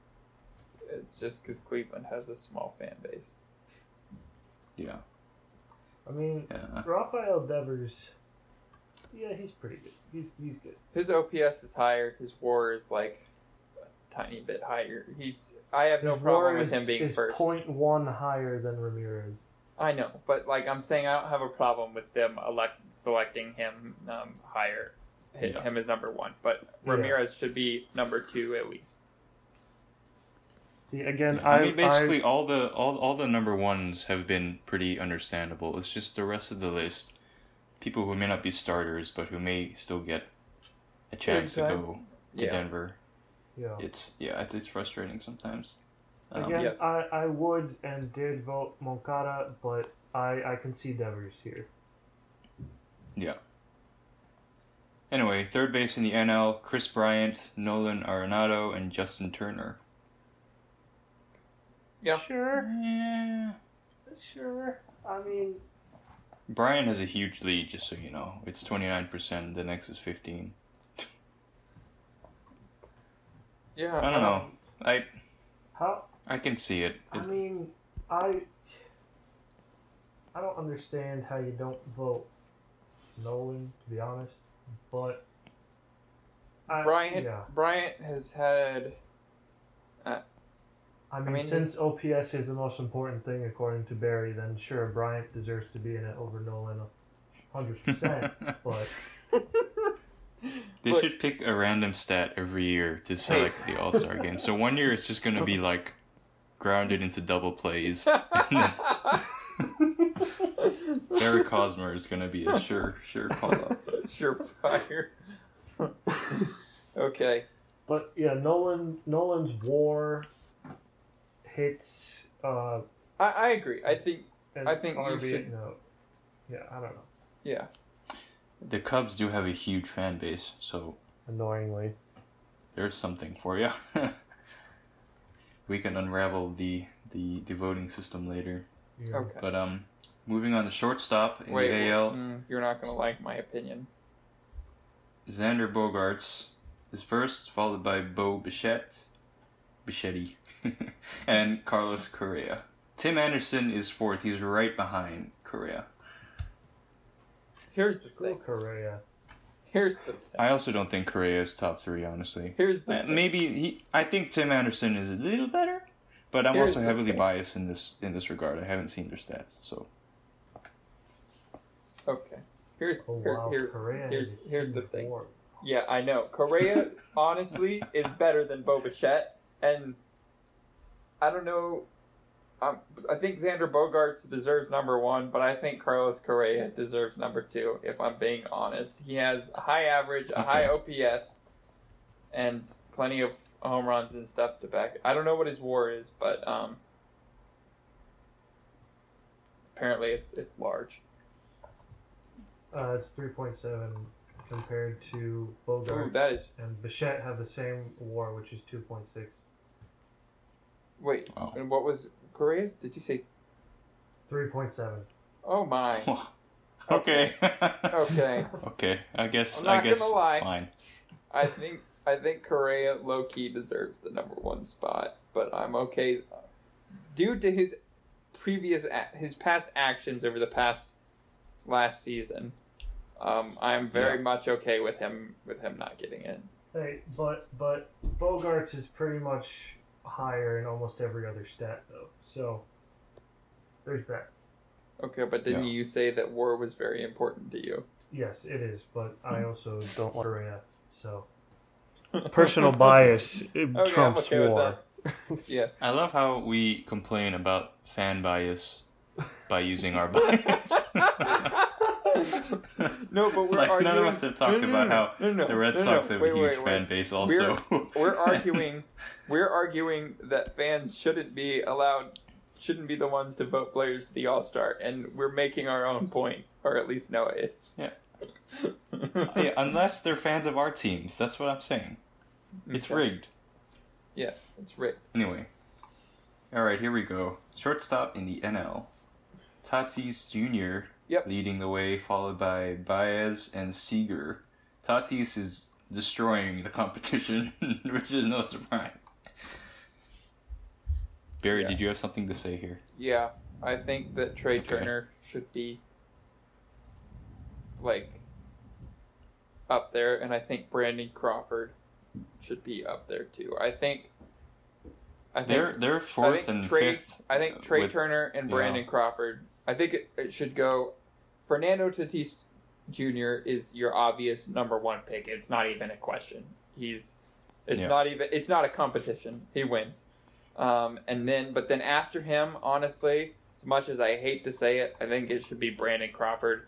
it's just because Cleveland has a small fan base. Yeah, I mean, yeah. Rafael Devers, yeah, he's pretty good. He's he's good. His OPS is higher. His WAR is like a tiny bit higher. He's. I have no problem WAR with him is- being is first. 0.1 higher than Ramirez. I know, but like I'm saying, I don't have a problem with them elect selecting him um, higher, hit Yeah. him as number one. But Yeah. Ramirez should be number two at least. See, again, I, I, mean, basically, all the all all the number ones have been pretty understandable. It's just the rest of the list, people who may not be starters, but who may still get a chance to go to Yeah. Denver. I, yeah. It's yeah, it's, it's frustrating sometimes. Um, Again, yes. I, I would and did vote Moncada, but I, I can see Devers here. Yeah. Anyway, third base in the NL: Kris Bryant, Nolan Arenado, and Justin Turner. Yeah. Sure, Yeah. sure. I mean, Bryant has a huge lead, just so you know. It's twenty nine percent. The next is fifteen. Yeah, I don't know. Um, I How? I can see it. I mean, I I don't understand how you don't vote Nolan, to be honest. But I, Bryant yeah, Bryant has had uh, I mean, mean, since his- OPS is the most important thing according to Barry, then sure, Bryant deserves to be in it over Nolan, hundred percent. [LAUGHS] But [LAUGHS] They But- should pick a random stat every year to select the All Star game. So one year it's just gonna be [LAUGHS] like grounded into double plays. [LAUGHS] Eric Hosmer is gonna be a sure sure call up. surefire. okay. but yeah, Nolan Nolan's WAR hits. Uh, I, I agree. I think I think you should- No, yeah, I don't know. yeah. The Cubs do have a huge fan base, so Annoyingly, there's something for you. [LAUGHS] we can unravel the, the the voting system later. yeah. Okay. But um, moving on to shortstop in Wait, the AL, mm, you're not gonna like my opinion. Xander Bogaerts is first, followed by Bo Bichette, Bichetti, [LAUGHS] and Carlos Correa. Tim Anderson is fourth. He's right behind Correa. Here's the Go thing. Correa. Here's the thing. I also don't think Correa is top three, honestly. Here's the Uh, thing. Maybe he. I think Tim Anderson is a little better, but I'm Here's also heavily thing. biased in this in this regard. I haven't seen their stats, so Okay. Here's Oh here, wow, here, Correa. here's here's the thing. WAR. Yeah, I know. Correa [LAUGHS] honestly is better than Bo Bichette, and I don't know. Um, I think Xander Bogaerts deserves number one, but I think Carlos Correa deserves number two. If I'm being honest, he has a high average, a high OPS, and plenty of home runs and stuff to back. I don't know what his WAR is, but um, apparently it's it's large. Uh, it's three point seven compared to Ooh, Bogart that is and Bichette have the same WAR, which is two point six. wait. Oh. And what was Correa's? Did you say? Three point seven. Oh my. [LAUGHS] [LAUGHS] okay. Okay. okay. I guess. I'm not I guess. gonna lie. Fine. I think I think Correa low key deserves the number one spot, but I'm okay due to his previous his past actions over the past last season. Um, I'm very Yeah. much okay with him with him not getting in. Hey, but but Bogaerts is pretty much higher in almost every other stat though. So there's that. Okay, but didn't Yeah. you say that war was very important to you? Yes, it is, but Hmm. I also don't like Correa. So [LAUGHS] personal bias it Okay, trumps okay war. [LAUGHS] Yes. I love how we complain about fan bias by using our bias. [LAUGHS] no, but we're like arguing. none of us have talked No, no, about no, how the Red Sox have wait, a huge wait, fan wait. base. Also, [LAUGHS] we're arguing [LAUGHS] we're arguing that fans shouldn't be allowed shouldn't be the ones to vote players to the all star and we're making our own point or at least Noah is. Yeah. [LAUGHS] Yeah, unless they're fans of our teams. That's what I'm saying. It's Okay. rigged. Yeah, it's rigged. Anyway. Alright, here we go. Shortstop in the NL. Tatis Jr. Yep. leading the way, followed by Baez and Seager. Tatis is destroying the competition, [LAUGHS] which is no surprise. Barry, Yeah. did you have something to say here? Yeah, I think that Trea Okay. Turner should be like up there and I think Brandon Crawford should be up there too. I think I think They're they're I fourth think and Trea, fifth. I think Trea with- Turner and. Brandon Crawford. I think it, it should go. Fernando Tatis Jr. is your obvious number one pick. It's not even a question. He's. It's Yeah. not even. It's not a competition. He wins. Um, and then, but then after him, honestly, as much as I hate to say it, I think it should be Brandon Crawford,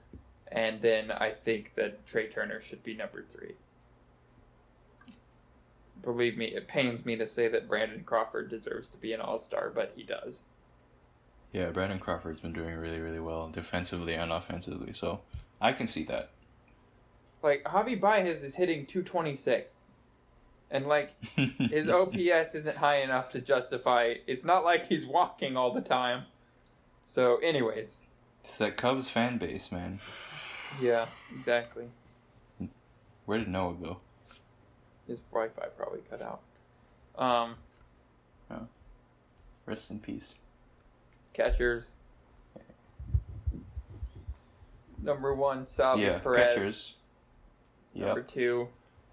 and then I think that Trea Turner should be number three. Believe me, it pains me to say that Brandon Crawford deserves to be an All Star, but he does. Yeah, Brandon Crawford's been doing really, really well defensively and offensively, so I can see that. Like Javi Baez is hitting 226, and like [LAUGHS] his OPS isn't high enough to justify. It's not like he's walking all the time. So, anyways, It's that Cubs fan base, man. yeah, exactly. Where did Noah go? His Wi-Fi probably cut out. Um, oh. Rest in peace. Catchers. Number one, Salvy yeah, Perez. catchers. Number two,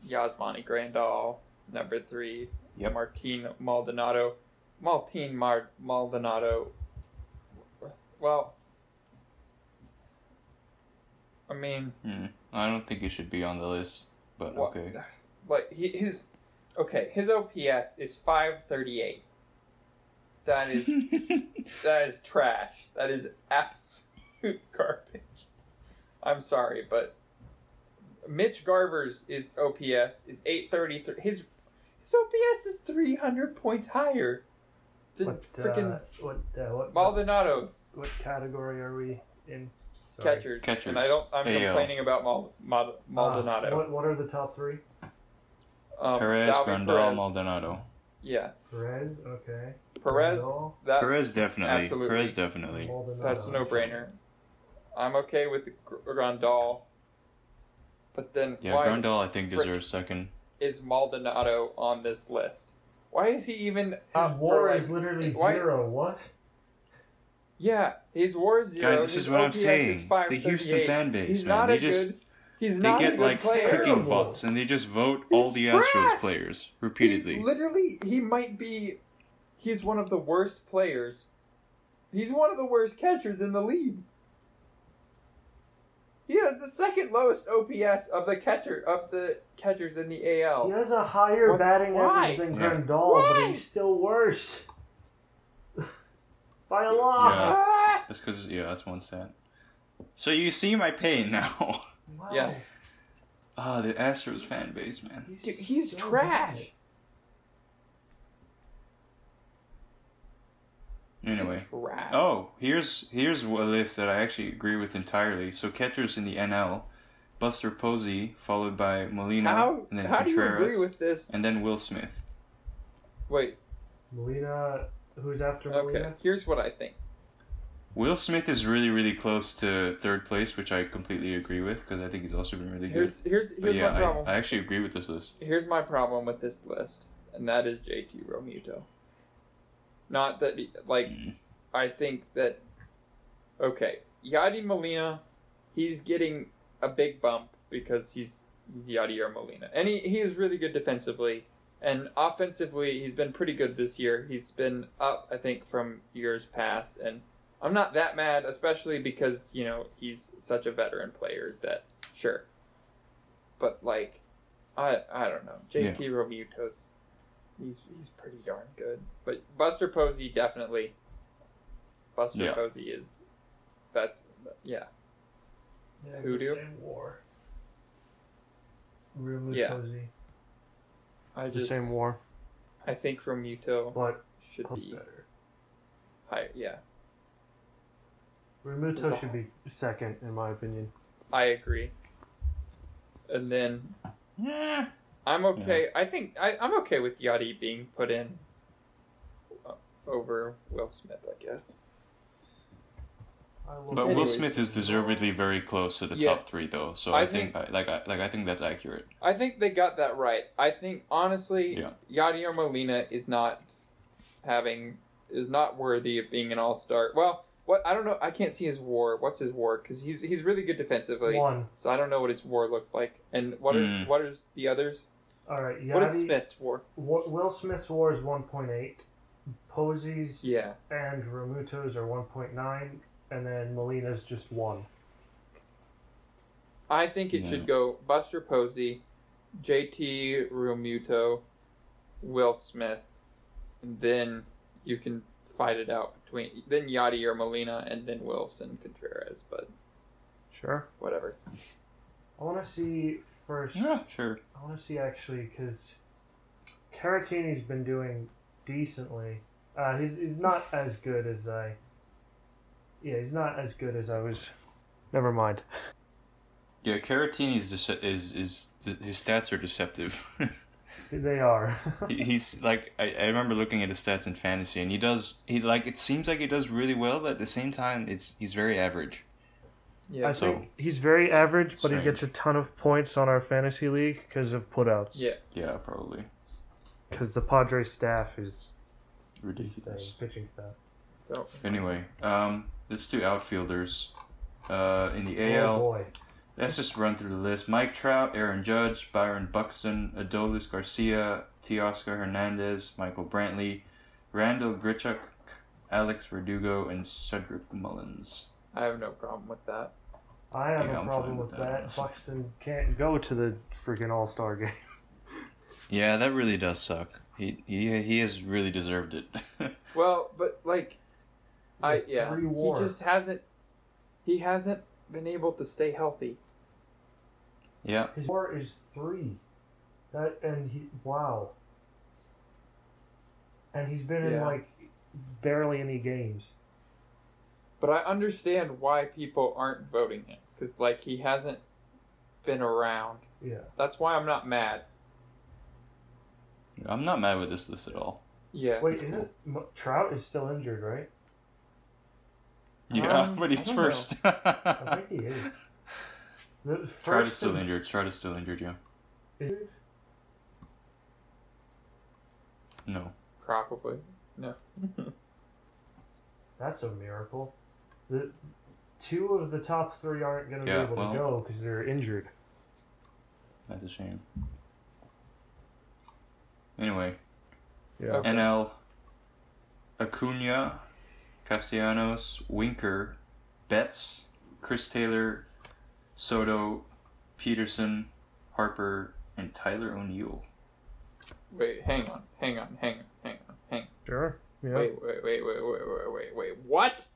Yasmani Grandal. Number three, Yep. Martin Maldonado. Martin Mar- Maldonado. Well, I mean, Hmm. I don't think he should be on the list, but what, okay. like he, his okay, his OPS is five thirty eight. That is [LAUGHS] that is trash. That is absolute [LAUGHS] garbage. I'm sorry, but Mitch Garver's is OPS is 833. His his OPS is 300 points higher than What, freaking uh, what, uh, what, what, Maldonado's what category are we in? Sorry. catchers. Catchers. And I don't. I'm AL. complaining about Mal, Mal, Uh, Maldonado. what, what are the top three? um, Perez, Salvy Grandal, Maldonado. Yeah, Perez, okay. Perez. Grandal, That Perez definitely. absolutely. Perez definitely. Maldonado. That's a no-brainer. I'm okay with the Gr- Grandal, but then Yeah, why Grandal I think frick- deserves second. is Maldonado on this list? Why is he even His up war for is literally why- zero. What? Yeah, his war is zero. Guys, this his is what I'm OPS is saying. The 538. Houston fan base, He's man. not They a just good. He's they not get like player. cooking Terrible. bots and they just vote all He's the Astros players repeatedly. He's literally, he might be. He's one of the worst players. He's one of the worst catchers in the league. He has the second lowest OPS of the catcher of the catchers in the AL. He AL. has a higher What- batting average than Yeah. Grandal, but he's still worse. [LAUGHS] By a lot. Yeah. Ah! [LAUGHS] That's because yeah, that's one stat. So you see my pain now. [LAUGHS] Wow. Yeah. Ah, the Astros fan base, man. Dude, he's so trash. bad. Anyway. He's trash. Oh, here's here's a list that I actually agree with entirely. So catchers in the NL, Buster Posey, followed by Molina, how and then how do you Contreras, agree with this? and then Will Smith. Wait, Molina, who's after okay. Molina? Here's what I think. Will Smith is really really close to third place, which I completely agree with because I think he's also been really good. Here's here's But here's yeah, my problem. I, I actually agree with this list. Here's my problem with this list, and that is JT Realmuto. Not that, he, like, Mm. I think that, okay, Yadi Molina, he's getting a big bump because he's he's Yadier Molina, and he he is really good defensively, and offensively he's been pretty good this year. He's been up, I think, from years past, and I'm not that mad, especially because you know he's such a veteran player that sure, but like I I don't know. JT Realmuto's he's he's pretty darn good. But Buster Posey definitely Buster Yeah. Posey is that's yeah. Yeah, Who the do? Same war. Real Yeah. Mutosi. I The just same war, I think Realmuto but should be better. higher. Yeah, Realmuto It's a- should be second, in my opinion. I agree. And then Yeah. I'm okay. I think I, I'm okay with Yadi being put in uh, over Will Smith. I guess. I will But Will Smith is deservedly very close to the Yeah. top three, though. So I I, think, I, like I, like I think that's accurate. I think they got that right. I think honestly, Yeah. Yadier Molina is not having is not worthy of being an all star. Well, what I don't know. I can't see his WAR. What's his WAR? Because he's he's really good defensively. One. So I don't know what his WAR looks like. And what are Mm. what are the others? All right. What is Smith's WAR? Wa- Will Smith's war is 1.8. Posey's Yeah. and Realmuto's are 1.9, and then Molina's just 1. I think it Yeah. should go Buster Posey, JT Realmuto, Will Smith, and then you can fight it out between then Yadi or Molina and then Willson Contreras. But Sure. whatever. I want to see first. Yeah, sure. I want to see actually because Caratini's been doing decently. Uh, he's, he's not as good as I. Yeah, he's not as good as I was. Never mind. Yeah, Caratini is dece- is is his stats are deceptive. [LAUGHS] They are. He- He's like I, I remember looking at his stats in fantasy, and he does he like it seems like he does really well, but at the same time, it's he's very average. Yeah. I so- think he's very average, but he gets a ton of points on our fantasy league because of putouts. yeah. Yeah, probably. because the Padres staff is Ridiculous. pitching staff. So, Anyway, um, let's do outfielders. Uh, in the Oh AL, boy, let's just run through the list. Mike Trout, Aaron Judge, Byron Buxton, Adolis Garcia, Teoscar Hernandez, Michael Brantley, Randal Grichuk, Alex Verdugo, and Cedric Mullins. I have no problem with that. I have Yeah, a I'm problem with with that, that. Buxton can't go to the freaking All Star game. [LAUGHS] Yeah, that really does suck. He he he has really deserved it. [LAUGHS] Well, but like, I yeah, he just hasn't. He hasn't been able to stay healthy. Yeah, His WAR is three. That and he wow. And he's been in like barely any games. But I understand why people aren't voting him because like he hasn't been around. Yeah. That's why I'm not mad. I'm not mad with this list at all. Yeah. Wait, is it Trout is still injured, right? Yeah, Um, but he's don't first. [LAUGHS] I think he is. The Trout is still injured. Trout is still injured. Yeah. is- No. Probably. No. [LAUGHS] That's a miracle. The two of the top three aren't going to Yeah, be able well- to go because they're injured. That's a shame. Anyway, Yeah. Okay. NL Acuna, Castellanos, Winker, Betts, Chris Taylor, Soto, Pederson, Harper, and Tyler O'Neill. Wait, hang on, hang on, hang on, hang on, hang on. Sure. Yeah. Wait, wait, wait, wait, wait, wait, wait, wait. What?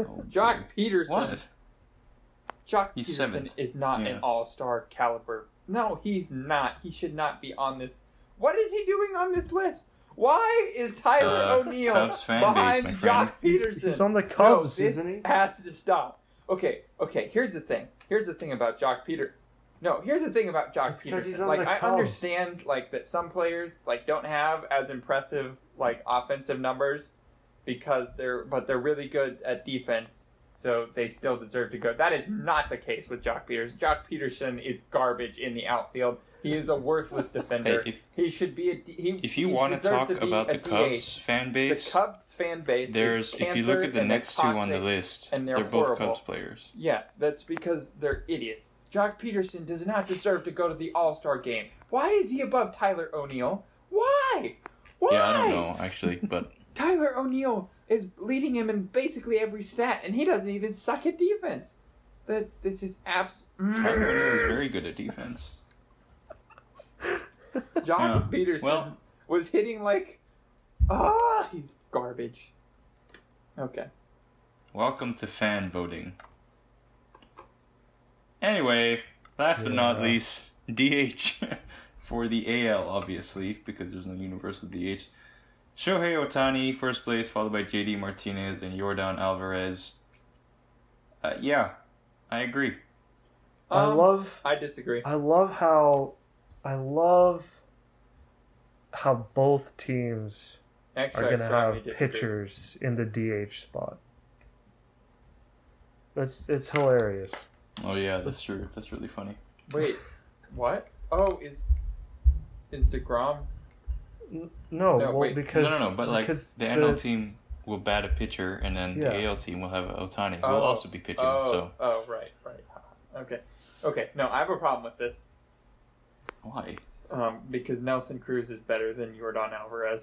Oh, [LAUGHS] Jock boy. Pederson. What? Joc He's Pederson seventh. is not Yeah. an all-star caliber. No, he's not. He should not be on this. What is he doing on this list? Why is Tyler Uh, O'Neill Cubs fan base, behind. Joc Pederson? He's on the no, Cubs, this isn't he? has to stop. Okay, okay. Here's the thing. Here's the thing about Joc Peter. No, here's the thing about Joc It's Pederson. Like I understand like that some players like don't have as impressive like offensive numbers because they're but they're really good at defense, so they still deserve to go. That is not the case with Joc Pederson. Joc Pederson is garbage in the outfield. He is a worthless defender. Hey, if- he should be a he, If you want to talk about the. Cubs fan base, the Cubs fan base is there's if you look at the next two on the list, and they're they're both. Cubs players. Yeah, that's because they're idiots. Joc Pederson does not deserve to go to the All Star game. Why is he above Tyler O'Neill? Why? Why? Yeah, I don't know actually, but Tyler O'Neill is leading him in basically every stat, and he doesn't even suck at defense. That's this is abs. Tyler O'Neill is mm. very good at defense. [LAUGHS] Joc Yeah. Pederson Well- was hitting like, ah, he's garbage. Okay. Welcome to fan voting. Anyway, last but not least, DH [LAUGHS] for the AL, obviously, because there's no universal DH. Shohei Ohtani, first place, followed by JD Martinez and Yordan Alvarez. Uh, yeah, I agree. I Um, love I disagree. I love how I love how both teams Actually, are going to have pitchers in the DH spot. That's it's hilarious. Oh yeah, that's true. That's really funny. Wait, what? Oh, is is deGrom? N- No, No, well, wait. because no, no, no. But like the NL team will bat a pitcher, and then Yeah. the AL team will have Ohtani, who Oh, will also be pitching. Oh, So oh, right, right. Okay, okay. No, I have a problem with this why? um, because Nelson Cruz is better than Yordan Alvarez.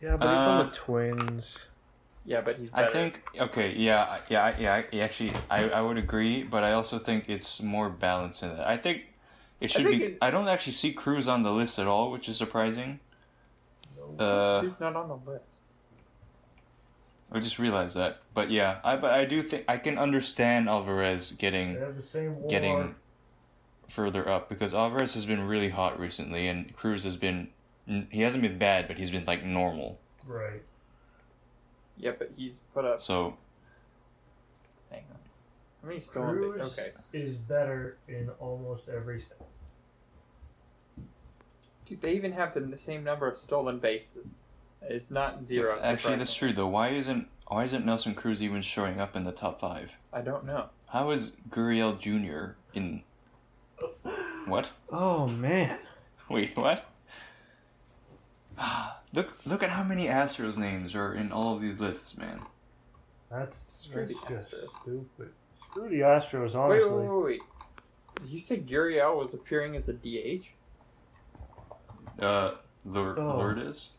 yeah, but he's on Uh, the Twins. Yeah, but he's I think okay, yeah, I- yeah, I- yeah. Actually, I, I would agree, but I also think it's more balanced in that. I think it should think be. it- I don't actually see Cruz on the list at all, which is surprising. Uh, Cruz not on the list. I just realized that, but yeah, I but I do think I can understand Alvarez getting They have the same WAR. getting further up because Alvarez has been really hot recently, and Cruz has been. He hasn't been bad, but he's been like normal. right. Yeah, but he's put up. So Hang on. How many stolen Cruz bases? Okay, is better in almost every stat. dude, they even have the, the same number of stolen bases. It's not zero. actually, that's true though. Why isn't why isn't Nelson Cruz even showing up in the top five? I don't know. How is Gurriel Jr. in what? Oh man, Wait, what? [GASPS] look, look at how many Astros names are in all of these lists, man. That's, Screw that's the just Astros. stupid. Screw the Astros, Wait, honestly. wait, wait, wait. Did you say Gurriel was appearing as a DH? Uh, Lour- Oh. Lourdes,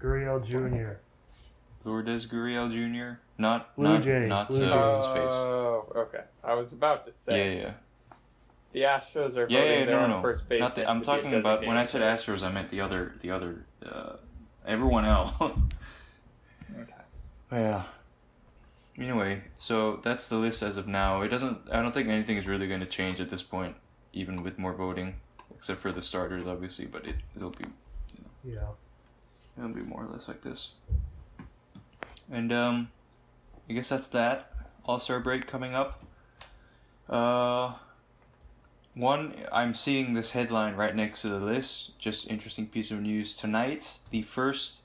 Gurriel Jr. Lourdes Gurriel Jr. Not Blue not Jays, not Blue uh, Jays. what's his face. Oh, okay. I was about to say yeah, yeah. the Astros are yeah, voting yeah. their No, own no, no. first base. Not the, I'm talking about when I said Astros, I meant the other, the other, uh, everyone else. Okay. Yeah. Anyway, so that's the list as of now. It doesn't. I don't think anything is really going to change at this point, even with more voting, except for the starters, obviously. But it it'll be you know, Yeah. it'll be more or less like this. And um, I guess that's that. All Star break coming up. Uh, one I'm seeing this headline right next to the list. Just interesting piece of news tonight. The first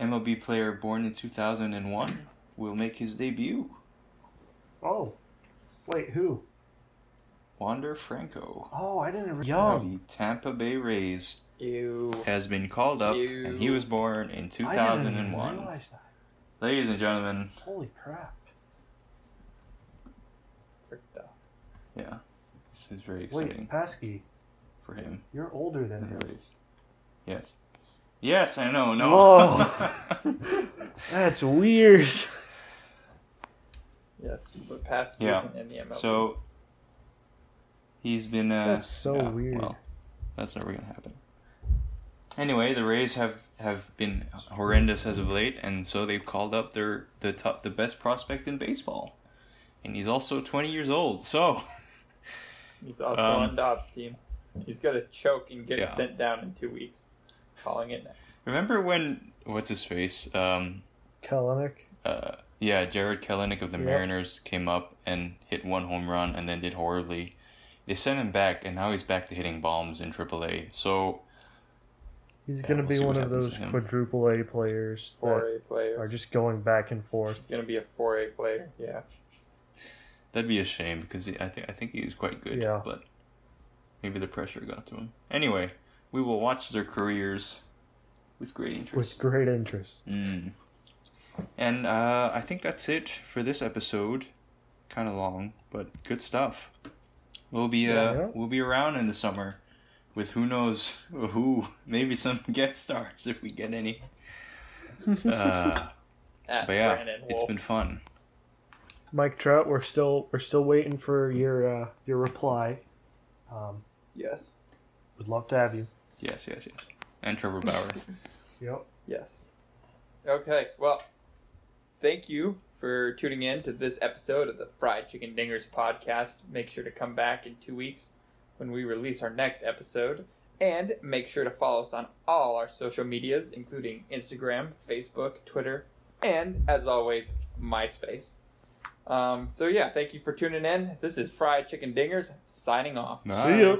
MLB player born in 2001 will make his debut. Oh. Wait, who? Wander Franco Oh, I didn't. Young. the Tampa Bay Rays Ew. has been called up, and he was born in I didn't 2001. Even realize that. Ladies and gentlemen, Holy crap. Fricked out. yeah, this is very exciting Wait, Pasky, for him. you're older than and him. Yes. Yes, I know. No. Whoa. [LAUGHS] That's weird. Yes, but past Yeah. isn't in the MLB. so he's been. Uh, That's so yeah, weird. Well, that's never gonna happen. Anyway, the Rays have have been horrendous as of late, and so they've called up their the top the best prospect in baseball, and he's also 20 years old. So he's also um, on Dobbs' team. He's gonna choke and get Yeah. sent down in two weeks. Calling it now. remember when what's his face? Um, Kelenic. uh, yeah, Jared Kelenic of the Yep. Mariners came up and hit one home run and then did horribly. They sent him back, and now he's back to hitting bombs in AAA. So He's Yeah, going to we'll be one of those quadruple A players that 4A player. are just going back and forth. He's gonna be a 4A player. Yeah. that'd be a shame because he, I think I think he's quite good. Yeah. But maybe the pressure got to him. Anyway, we will watch their careers with great interest. With great interest. Mm. And uh, I think that's it for this episode. Kind of long, but good stuff. We'll be uh, Yeah, yeah. we'll be around in the summer with who knows who, maybe some [LAUGHS] guest stars if we get any. [LAUGHS] Uh, but yeah, it's been fun. Mike Trout, we're still we're still waiting for your uh, your reply. Um, Yes. would love to have you. Yes, yes, yes. And Trevor Bauer. [LAUGHS] Yep. Yes. Okay. Well, thank you for tuning in to this episode of the Fried Chicken Dingers podcast. Make sure to come back in two weeks when we release our next episode. And make sure to follow us on all our social medias, including Instagram, Facebook, Twitter, and, as always, MySpace. Um, so, yeah, thank you for tuning in. This is Fried Chicken Dingers signing off. See. Bye.